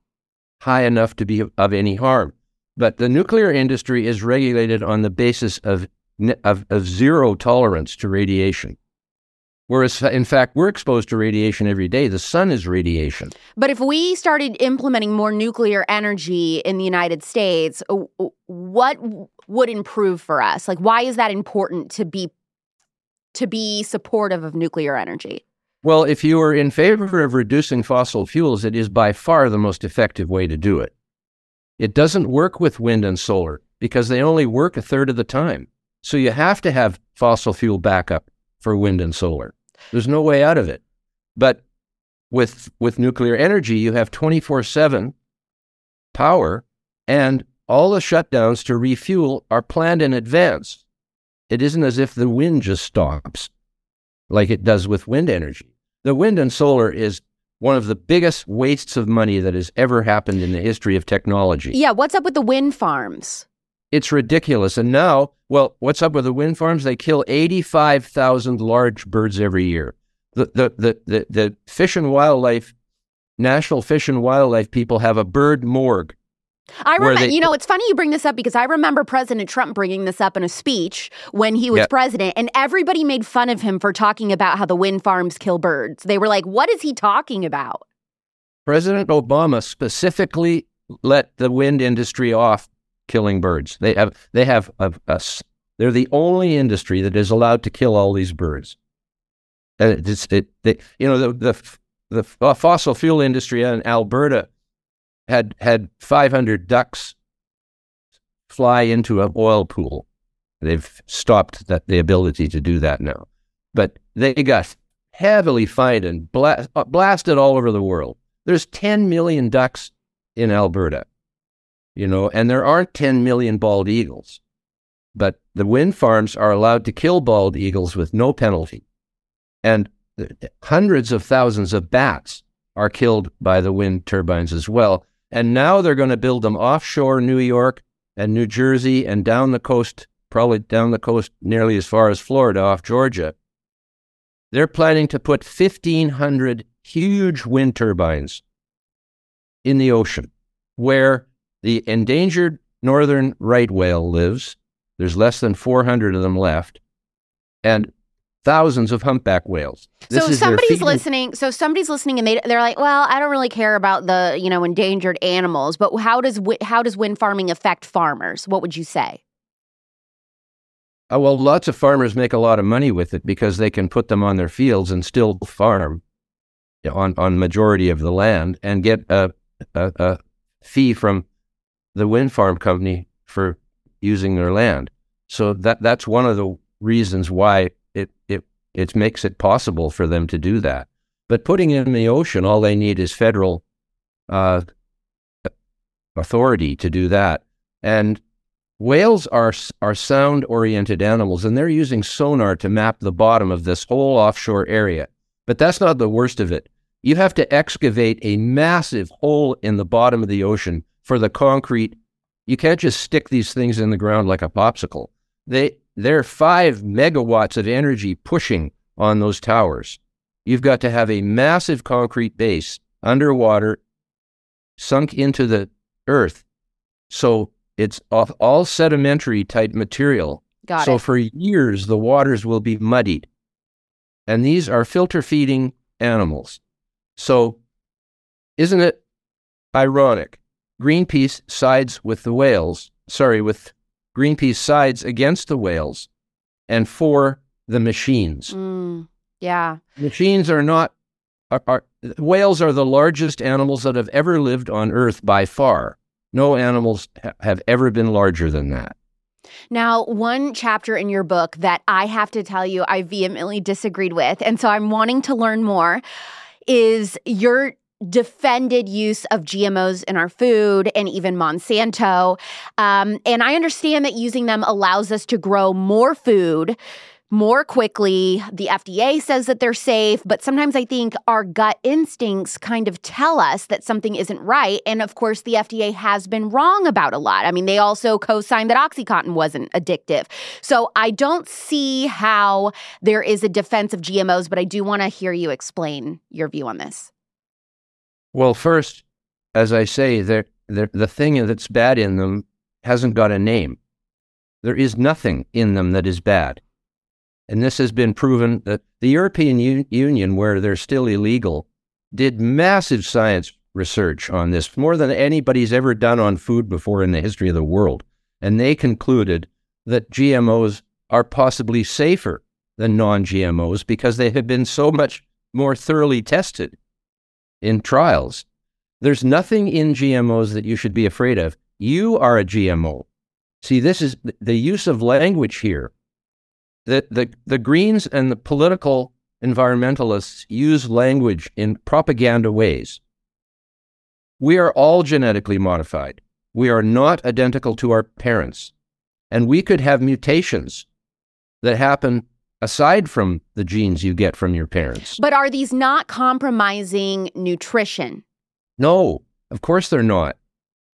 B: high enough to be of, any harm. But the nuclear industry is regulated on the basis of, of of zero tolerance to radiation. Whereas in fact we're exposed to radiation every day. The sun is radiation.
A: But if we started implementing more nuclear energy in the United States, uh, w- what would improve for us? Like, why is that important to be to be supportive of nuclear energy?
B: Well, if you are in favor of reducing fossil fuels, it is by far the most effective way to do it. It doesn't work with wind and solar because they only work a third of the time. So you have to have fossil fuel backup for wind and solar. There's no way out of it. But with with nuclear energy, you have 24/7 power and all the shutdowns to refuel are planned in advance. It isn't as if the wind just stops like it does with wind energy. The wind and solar is one of the biggest wastes of money that has ever happened in the history of technology.
A: Yeah, what's up with the wind farms?
B: It's ridiculous. And now, well, what's up with the wind farms? They kill 85,000 large birds every year. The, the, the, the, the Fish and Wildlife, National Fish and Wildlife people have a bird morgue.
A: I remember,
B: they-
A: you know, it's funny you bring this up because I remember President Trump bringing this up in a speech when he was
B: Yeah.
A: president, and everybody made fun of him for talking about how the wind farms kill birds. They were like, what is he talking about?
B: President Obama specifically let the wind industry off killing birds. They have they have a, a they're the only industry that is allowed to kill all these birds. And it's it, they, you know the the the uh, fossil fuel industry in Alberta had had 500 ducks fly into an oil pool. They've stopped that the ability to do that now, but they got heavily fined and bla- uh, blasted all over the world. There's 10 million ducks in Alberta, you know, and there aren't 10 million bald eagles. But the wind farms are allowed to kill bald eagles with no penalty. And hundreds of thousands of bats are killed by the wind turbines as well. And now they're going to build them offshore New York and New Jersey and down the coast, probably down the coast nearly as far as Florida off Georgia. They're planning to put 1,500 huge wind turbines in the ocean where the endangered northern right whale lives. There's less than 400 of them left, and thousands of humpback whales.
A: This so somebody's listening. So somebody's listening, and they they're like, "Well, I don't really care about the you know endangered animals, but how does how does wind farming affect farmers? What would you say?"
B: Uh, well, lots of farmers make a lot of money with it because they can put them on their fields and still farm on on majority of the land and get a, a, a fee from the wind farm company for using their land. So that that's one of the reasons why it it it makes it possible for them to do that. But putting it in the ocean, all they need is federal uh, authority to do that. And whales are are sound oriented animals, and they're using sonar to map the bottom of this whole offshore area. But that's not the worst of it. You have to excavate a massive hole in the bottom of the ocean for the concrete. You can't just stick these things in the ground like a popsicle. They they're five megawatts of energy pushing on those towers. You've got to have a massive concrete base underwater, sunk into the earth. So it's all sedimentary type material.
A: Got
B: so
A: it.
B: for years, the waters will be muddied. And these are filter feeding animals. So isn't it ironic? Greenpeace sides with the whales, sorry, with Greenpeace sides against the whales and for the machines.
A: Mm, yeah.
B: Machines are not, are, are, whales are the largest animals that have ever lived on Earth by far. No animals ha- have ever been larger than that.
A: Now, one chapter in your book that I have to tell you I vehemently disagreed with, and so I'm wanting to learn more, is your defended use of GMOs in our food and even Monsanto. Um, and I understand that using them allows us to grow more food more quickly. The FDA says that they're safe, but sometimes I think our gut instincts kind of tell us that something isn't right. And of course, the FDA has been wrong about a lot. I mean, they also co signed that Oxycontin wasn't addictive. So I don't see how there is a defense of GMOs, but I do want to hear you explain your view on this.
B: Well, first, as I say, the thing that's bad in them hasn't got a name. There is nothing in them that is bad. And this has been proven that the European U- Union, where they're still illegal, did massive science research on this, more than anybody's ever done on food before in the history of the world. And they concluded that GMOs are possibly safer than non GMOs because they have been so much more thoroughly tested in trials. There's nothing in GMOs that you should be afraid of. You are a GMO. See, this is the use of language here. The, the, the Greens and the political environmentalists use language in propaganda ways. We are all genetically modified. We are not identical to our parents. And we could have mutations that happen aside from the genes you get from your parents.
A: But are these not compromising nutrition?
B: No, of course they're not.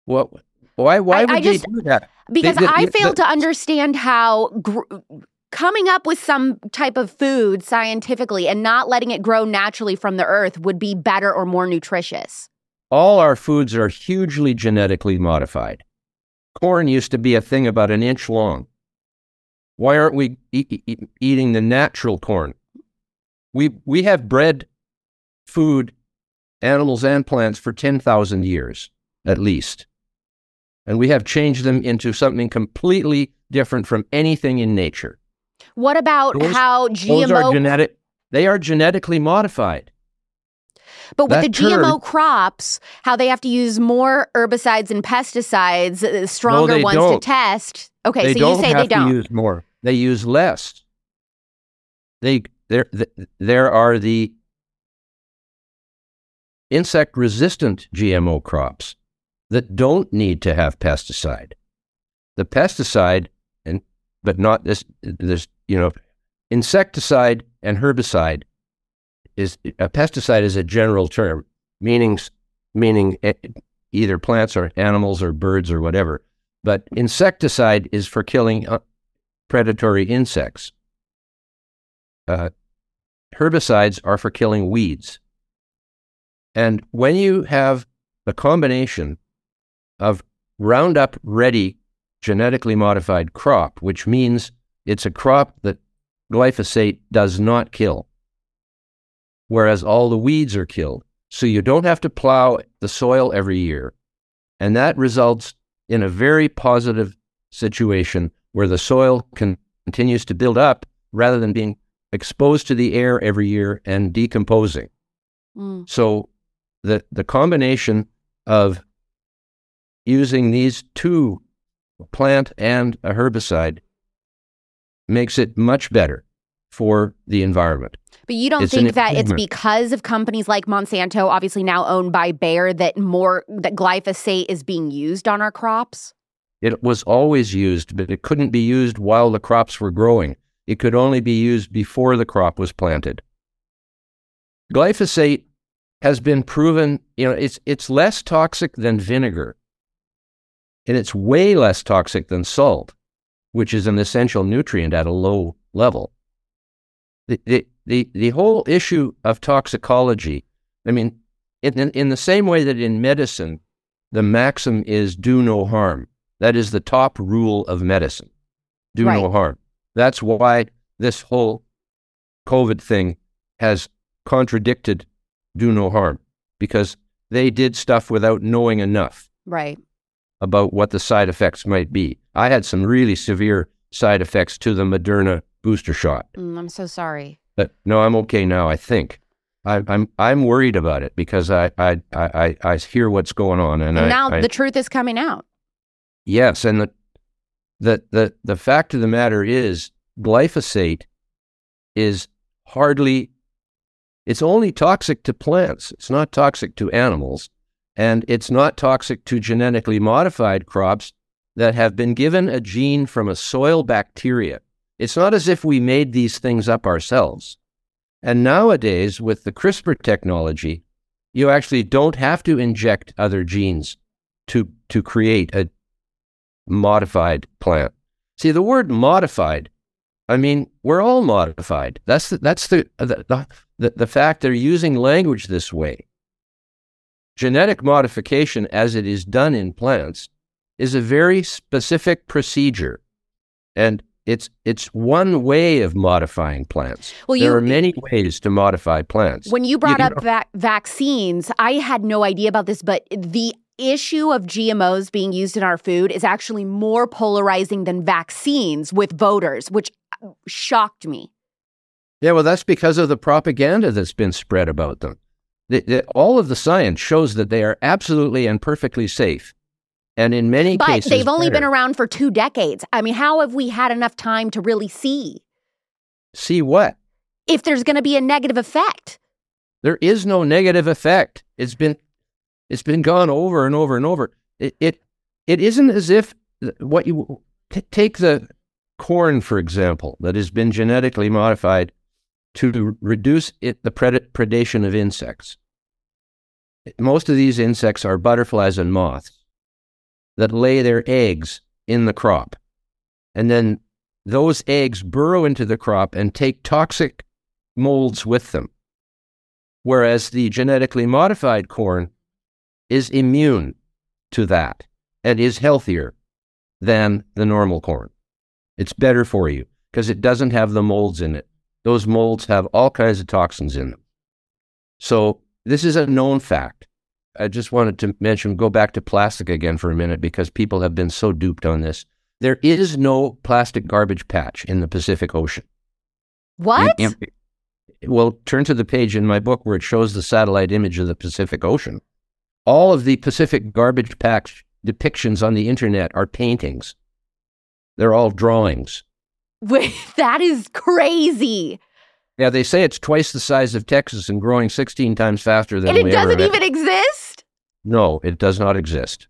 B: What? Why? Why I, would I they just, do that?
A: Because they, they, I fail to understand how gr- coming up with some type of food scientifically and not letting it grow naturally from the earth would be better or more nutritious.
B: All our foods are hugely genetically modified. Corn used to be a thing about an inch long. Why aren't we e- e- eating the natural corn? We, we have bred food, animals and plants for 10,000 years at least. And we have changed them into something completely different from anything in nature.
A: What about those, how GMO?
B: Those are genetic, they are genetically modified.
A: But with that the GMO crops, how they have to use more herbicides and pesticides, uh, stronger
B: no,
A: ones
B: don't.
A: to test. Okay,
B: they
A: so you say they don't
B: use more. They use less. They there there are the insect resistant GMO crops that don't need to have pesticide. The pesticide and but not this this you know insecticide and herbicide is a pesticide is a general term meaning meaning either plants or animals or birds or whatever but insecticide is for killing uh, predatory insects. Uh, herbicides are for killing weeds. And when you have a combination of Roundup ready genetically modified crop, which means it's a crop that glyphosate does not kill, whereas all the weeds are killed. So you don't have to plow the soil every year. And that results in a very positive situation where the soil can, continues to build up rather than being exposed to the air every year and decomposing. Mm. So the, the combination of using these two, plant and a herbicide, makes it much better for the environment.
A: But you don't
B: it's
A: think that it's because of companies like Monsanto, obviously now owned by Bayer, that more that glyphosate is being used on our crops?
B: It was always used, but it couldn't be used while the crops were growing. It could only be used before the crop was planted. Glyphosate has been proven, you know, it's it's less toxic than vinegar. And it's way less toxic than salt, which is an essential nutrient at a low level. The, the, the, the whole issue of toxicology, I mean, in, in the same way that in medicine, the maxim is do no harm. That is the top rule of medicine do right. no harm. That's why this whole COVID thing has contradicted do no harm because they did stuff without knowing enough.
A: Right.
B: About what the side effects might be. I had some really severe side effects to the Moderna booster shot.
A: Mm, I'm so sorry.
B: But no, I'm okay now. I think I, am I'm, I'm worried about it because I I I, I hear what's going on, and,
A: and
B: I,
A: now
B: I,
A: the truth is coming out.
B: Yes, and the the the the fact of the matter is, glyphosate is hardly it's only toxic to plants. It's not toxic to animals. And it's not toxic to genetically modified crops that have been given a gene from a soil bacteria. It's not as if we made these things up ourselves. And nowadays, with the CRISPR technology, you actually don't have to inject other genes to, to create a modified plant. See, the word modified, I mean, we're all modified. That's the, that's the, the, the the, the fact they're using language this way. Genetic modification, as it is done in plants, is a very specific procedure. And it's it's one way of modifying plants. Well, you, there are many ways to modify plants.
A: When you brought you, up va- vaccines, I had no idea about this, but the issue of GMOs being used in our food is actually more polarizing than vaccines with voters, which uh, shocked me.
B: Yeah, well, that's because of the propaganda that's been spread about them. The, the, all of the science shows that they are absolutely and perfectly safe. And in many
A: but
B: cases,
A: but they've only
B: better.
A: been around for two decades. I mean, how have we had enough time to really see?
B: See what?
A: If there's going to be a negative effect.
B: There is no negative effect. It's been, it's been gone over and over and over. It, it, it isn't as if what you take the corn, for example, that has been genetically modified to reduce it, the pred- predation of insects. Most of these insects are butterflies and moths that lay their eggs in the crop. And then those eggs burrow into the crop and take toxic molds with them. Whereas the genetically modified corn is immune to that and is healthier than the normal corn. It's better for you because it doesn't have the molds in it those molds have all kinds of toxins in them. So this is a known fact. I just wanted to mention, go back to plastic again for a minute because people have been so duped on this. There is no plastic garbage patch in the Pacific Ocean.
A: What? In,
B: in, well, turn to the page in my book where it shows the satellite image of the Pacific Ocean. All of the Pacific garbage patch depictions on the internet are paintings. They're all drawings.
A: Wait, that is crazy.
B: Yeah, they say it's twice the size of Texas and growing 16 times faster than
A: and it doesn't even exist?
B: No, it does not exist.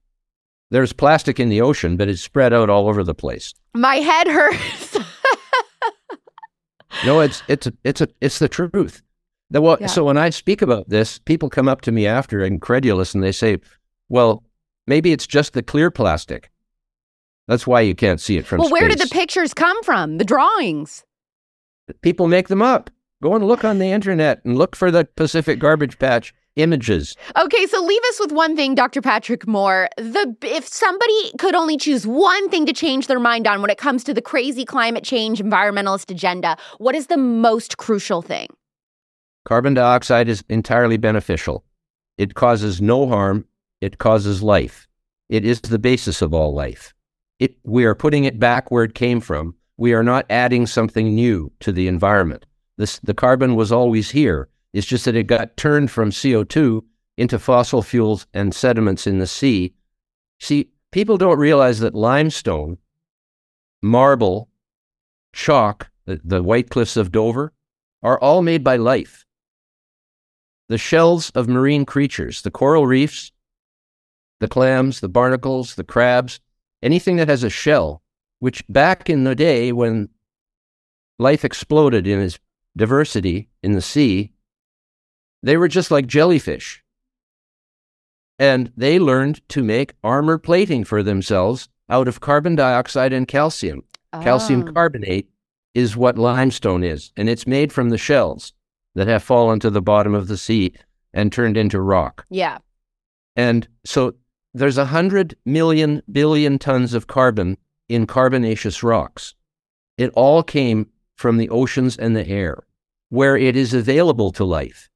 B: There's plastic in the ocean, but it's spread out all over the place.
A: My head hurts.
B: no, it's it's it's a it's the truth. The, well, yeah. So when I speak about this, people come up to me after incredulous and they say, "Well, maybe it's just the clear plastic." That's why you can't see it from
A: well,
B: space.
A: where did the pictures come from? The drawings.
B: People make them up. Go and look on the internet and look for the Pacific garbage patch images.
A: Okay, so leave us with one thing, Dr. Patrick Moore. The if somebody could only choose one thing to change their mind on when it comes to the crazy climate change environmentalist agenda, what is the most crucial thing?
B: Carbon dioxide is entirely beneficial. It causes no harm. It causes life. It is the basis of all life. It, we are putting it back where it came from. We are not adding something new to the environment. This, the carbon was always here. It's just that it got turned from CO2 into fossil fuels and sediments in the sea. See, people don't realize that limestone, marble, chalk, the, the White Cliffs of Dover, are all made by life. The shells of marine creatures, the coral reefs, the clams, the barnacles, the crabs, anything that has a shell, which back in the day when life exploded in its diversity in the sea, they were just like jellyfish. And they learned to make armor plating for themselves out of carbon dioxide and calcium. Oh. Calcium carbonate is what limestone is, and it's made from the shells that have fallen to the bottom of the sea and turned into rock.
A: Yeah.
B: And so there's a hundred million billion tons of carbon in carbonaceous rocks. It all came from the oceans and the air, where it is available to life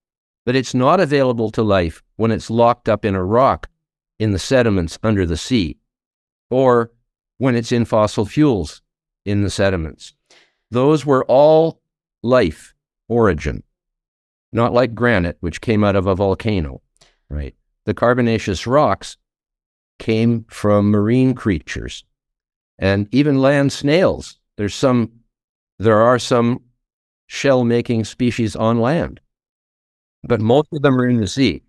B: but it's not available to life when it's locked up in a rock in the sediments under the sea, or when it's in fossil fuels in the sediments. Those were all life origin, not like granite, which came out of a volcano, right? The carbonaceous rocks came from marine creatures and even land snails. There's some, there are some shell making species on land but most of them are in the sea.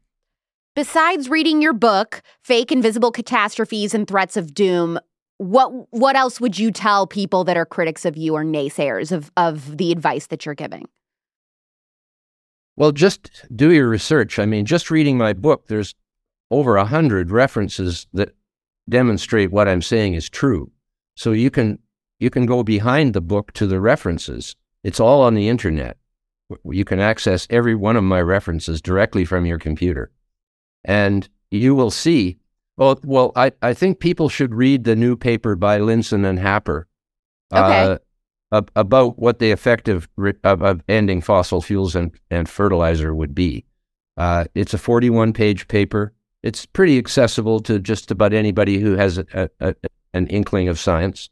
A: Besides reading your book, Fake Invisible Catastrophes and Threats of Doom, what what else would you tell people that are critics of you or naysayers of, of the advice that you're giving?
B: Well, just do your research. I mean, just reading my book, there's over a hundred references that demonstrate what I'm saying is true. So you can you can go behind the book to the references. It's all on the internet. You can access every one of my references directly from your computer. And you will see, well, well I, I think people should read the new paper by Lindzen and Happer
A: okay.
B: uh, about what the effect of, of, ending fossil fuels and, and fertilizer would be. Uh, it's a 41 page paper. It's pretty accessible to just about anybody who has a, a, an inkling of science.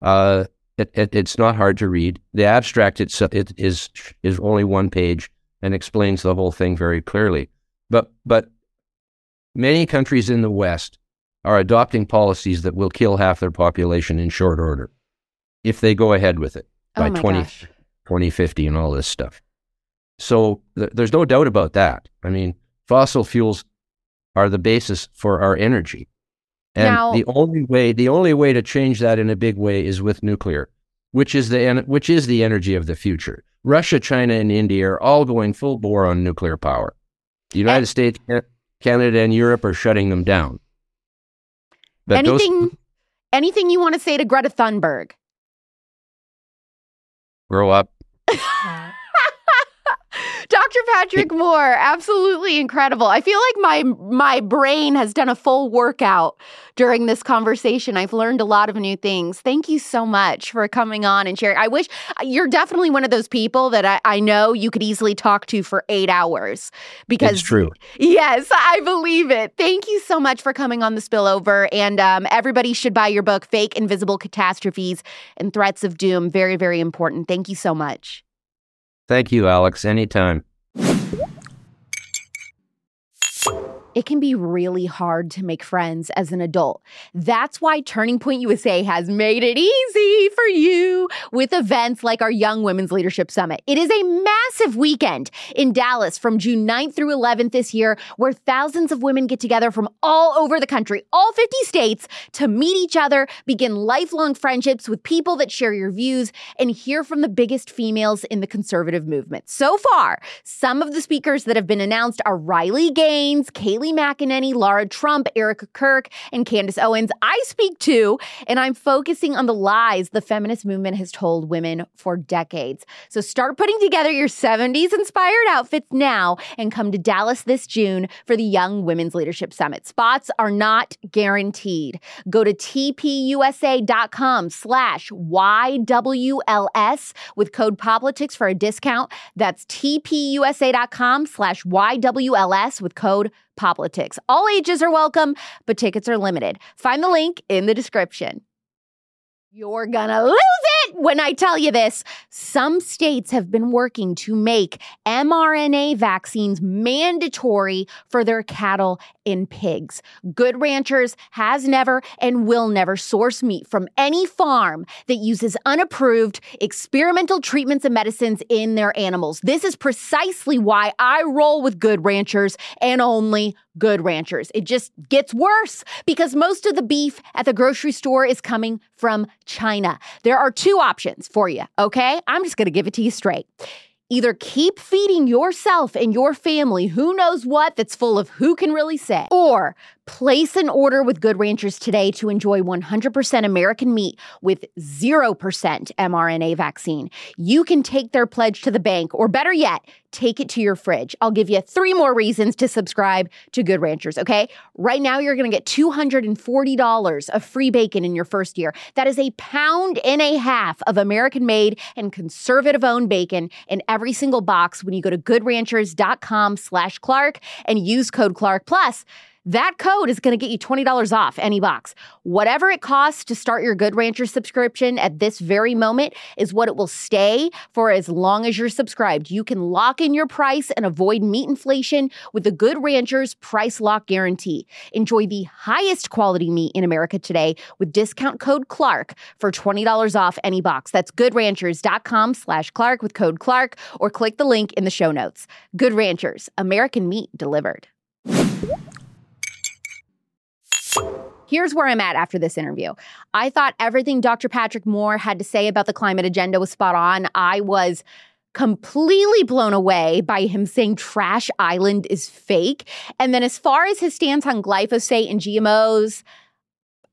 B: Uh, it, it, it's not hard to read. The abstract itself it is is only one page and explains the whole thing very clearly. But but many countries in the West are adopting policies that will kill half their population in short order if they go ahead with it oh by
A: oh
B: 20, 2050 and all this stuff. So th- there's no doubt about that. I mean, fossil fuels are the basis for our energy. And now, the only way, the only way to change that in a big way is with nuclear, which is the which is the energy of the future. Russia, China, and India are all going full bore on nuclear power. The United and, States, Canada, and Europe are shutting them down.
A: But anything, those, anything you want to say to Greta Thunberg?
B: Grow up.
A: Dr. Patrick Moore, absolutely incredible. I feel like my my brain has done a full workout during this conversation. I've learned a lot of new things. Thank you so much for coming on and sharing. I wish you're definitely one of those people that I, I know you could easily talk to for eight hours because
B: it's true.
A: Yes, I believe it. Thank you so much for coming on the spillover. And um, everybody should buy your book, Fake Invisible Catastrophes and Threats of Doom. Very, very important. Thank you so much.
B: Thank you, Alex. Anytime.
A: It can be really hard to make friends as an adult. That's why Turning Point USA has made it easy for you with events like our Young Women's Leadership Summit. It is a massive weekend in Dallas from June 9th through 11th this year, where thousands of women get together from all over the country, all 50 states, to meet each other, begin lifelong friendships with people that share your views, and hear from the biggest females in the conservative movement. So far, some of the speakers that have been announced are Riley Gaines, Kaylee Kayleigh McEnany, Lara Trump, Erica Kirk, and Candace Owens. I speak to, and I'm focusing on the lies the feminist movement has told women for decades. So start putting together your 70s inspired outfits now and come to Dallas this June for the Young Women's Leadership Summit. Spots are not guaranteed. Go to tpusa.com slash YWLS with code POPLITICS for a discount. That's tpusa.com slash YWLS with code POPLITICS. All ages are welcome, but tickets are limited. Find the link in the description. You're gonna lose it when I tell you this. Some states have been working to make mRNA vaccines mandatory for their cattle and pigs. Good Ranchers has never and will never source meat from any farm that uses unapproved experimental treatments and medicines in their animals. This is precisely why I roll with Good Ranchers and only Good Ranchers. It just gets worse because most of the beef at the grocery store is coming from China. There are two options for you, okay? I'm just gonna give it to you straight. Either keep feeding yourself and your family who knows what that's full of who can really say, or place an order with Good Ranchers today to enjoy 100% American meat with 0% mRNA vaccine. You can take their pledge to the bank, or better yet, take it to your fridge. I'll give you three more reasons to subscribe to Good Ranchers, okay? Right now, you're gonna get $240 of free bacon in your first year. That is a pound and a half of American made and conservative owned bacon in every single box when you go to goodranchers.com slash Clark and use code Clark Plus. That code is going to get you $20 off any box. Whatever it costs to start your Good Rancher subscription at this very moment is what it will stay for as long as you're subscribed. You can lock in your price and avoid meat inflation with the Good Ranchers price lock guarantee. Enjoy the highest quality meat in America today with discount code Clark for $20 off any box. That's goodranchers.com slash Clark with code Clark or click the link in the show notes. Good Ranchers, American meat delivered. Here's where I'm at after this interview. I thought everything Dr. Patrick Moore had to say about the climate agenda was spot on. I was completely blown away by him saying Trash Island is fake. And then, as far as his stance on glyphosate and GMOs,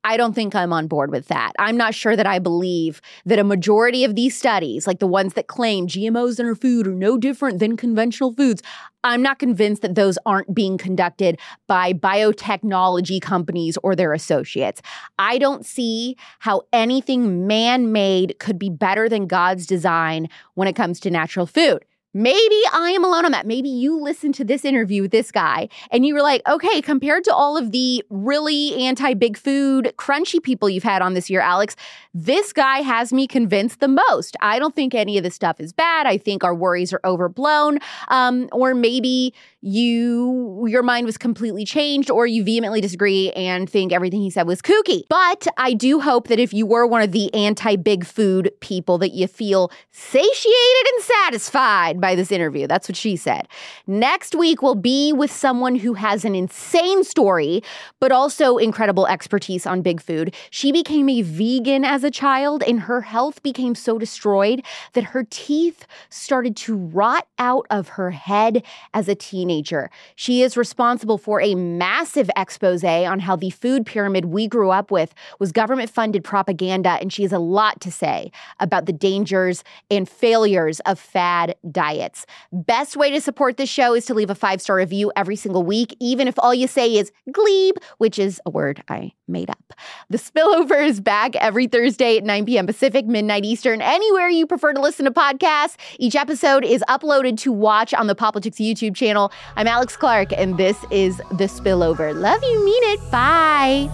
A: I don't think I'm on board with that. I'm not sure that I believe that a majority of these studies, like the ones that claim GMOs in our food are no different than conventional foods, I'm not convinced that those aren't being conducted by biotechnology companies or their associates. I don't see how anything man made could be better than God's design when it comes to natural food. Maybe I am alone on that. Maybe you listened to this interview with this guy and you were like, okay, compared to all of the really anti big food, crunchy people you've had on this year, Alex, this guy has me convinced the most. I don't think any of this stuff is bad. I think our worries are overblown. Um, or maybe you your mind was completely changed or you vehemently disagree and think everything he said was kooky. But I do hope that if you were one of the anti big food people that you feel satiated and satisfied by this interview. That's what she said. Next week we'll be with someone who has an insane story but also incredible expertise on big food. She became a vegan as a child and her health became so destroyed that her teeth started to rot out of her head as a teenager She is responsible for a massive expose on how the food pyramid we grew up with was government funded propaganda, and she has a lot to say about the dangers and failures of fad diets. Best way to support this show is to leave a five star review every single week, even if all you say is glebe, which is a word I made up. The spillover is back every Thursday at 9 p.m. Pacific, midnight Eastern, anywhere you prefer to listen to podcasts. Each episode is uploaded to watch on the Poplitics YouTube channel. I'm Alex Clark, and this is The Spillover. Love you, mean it. Bye.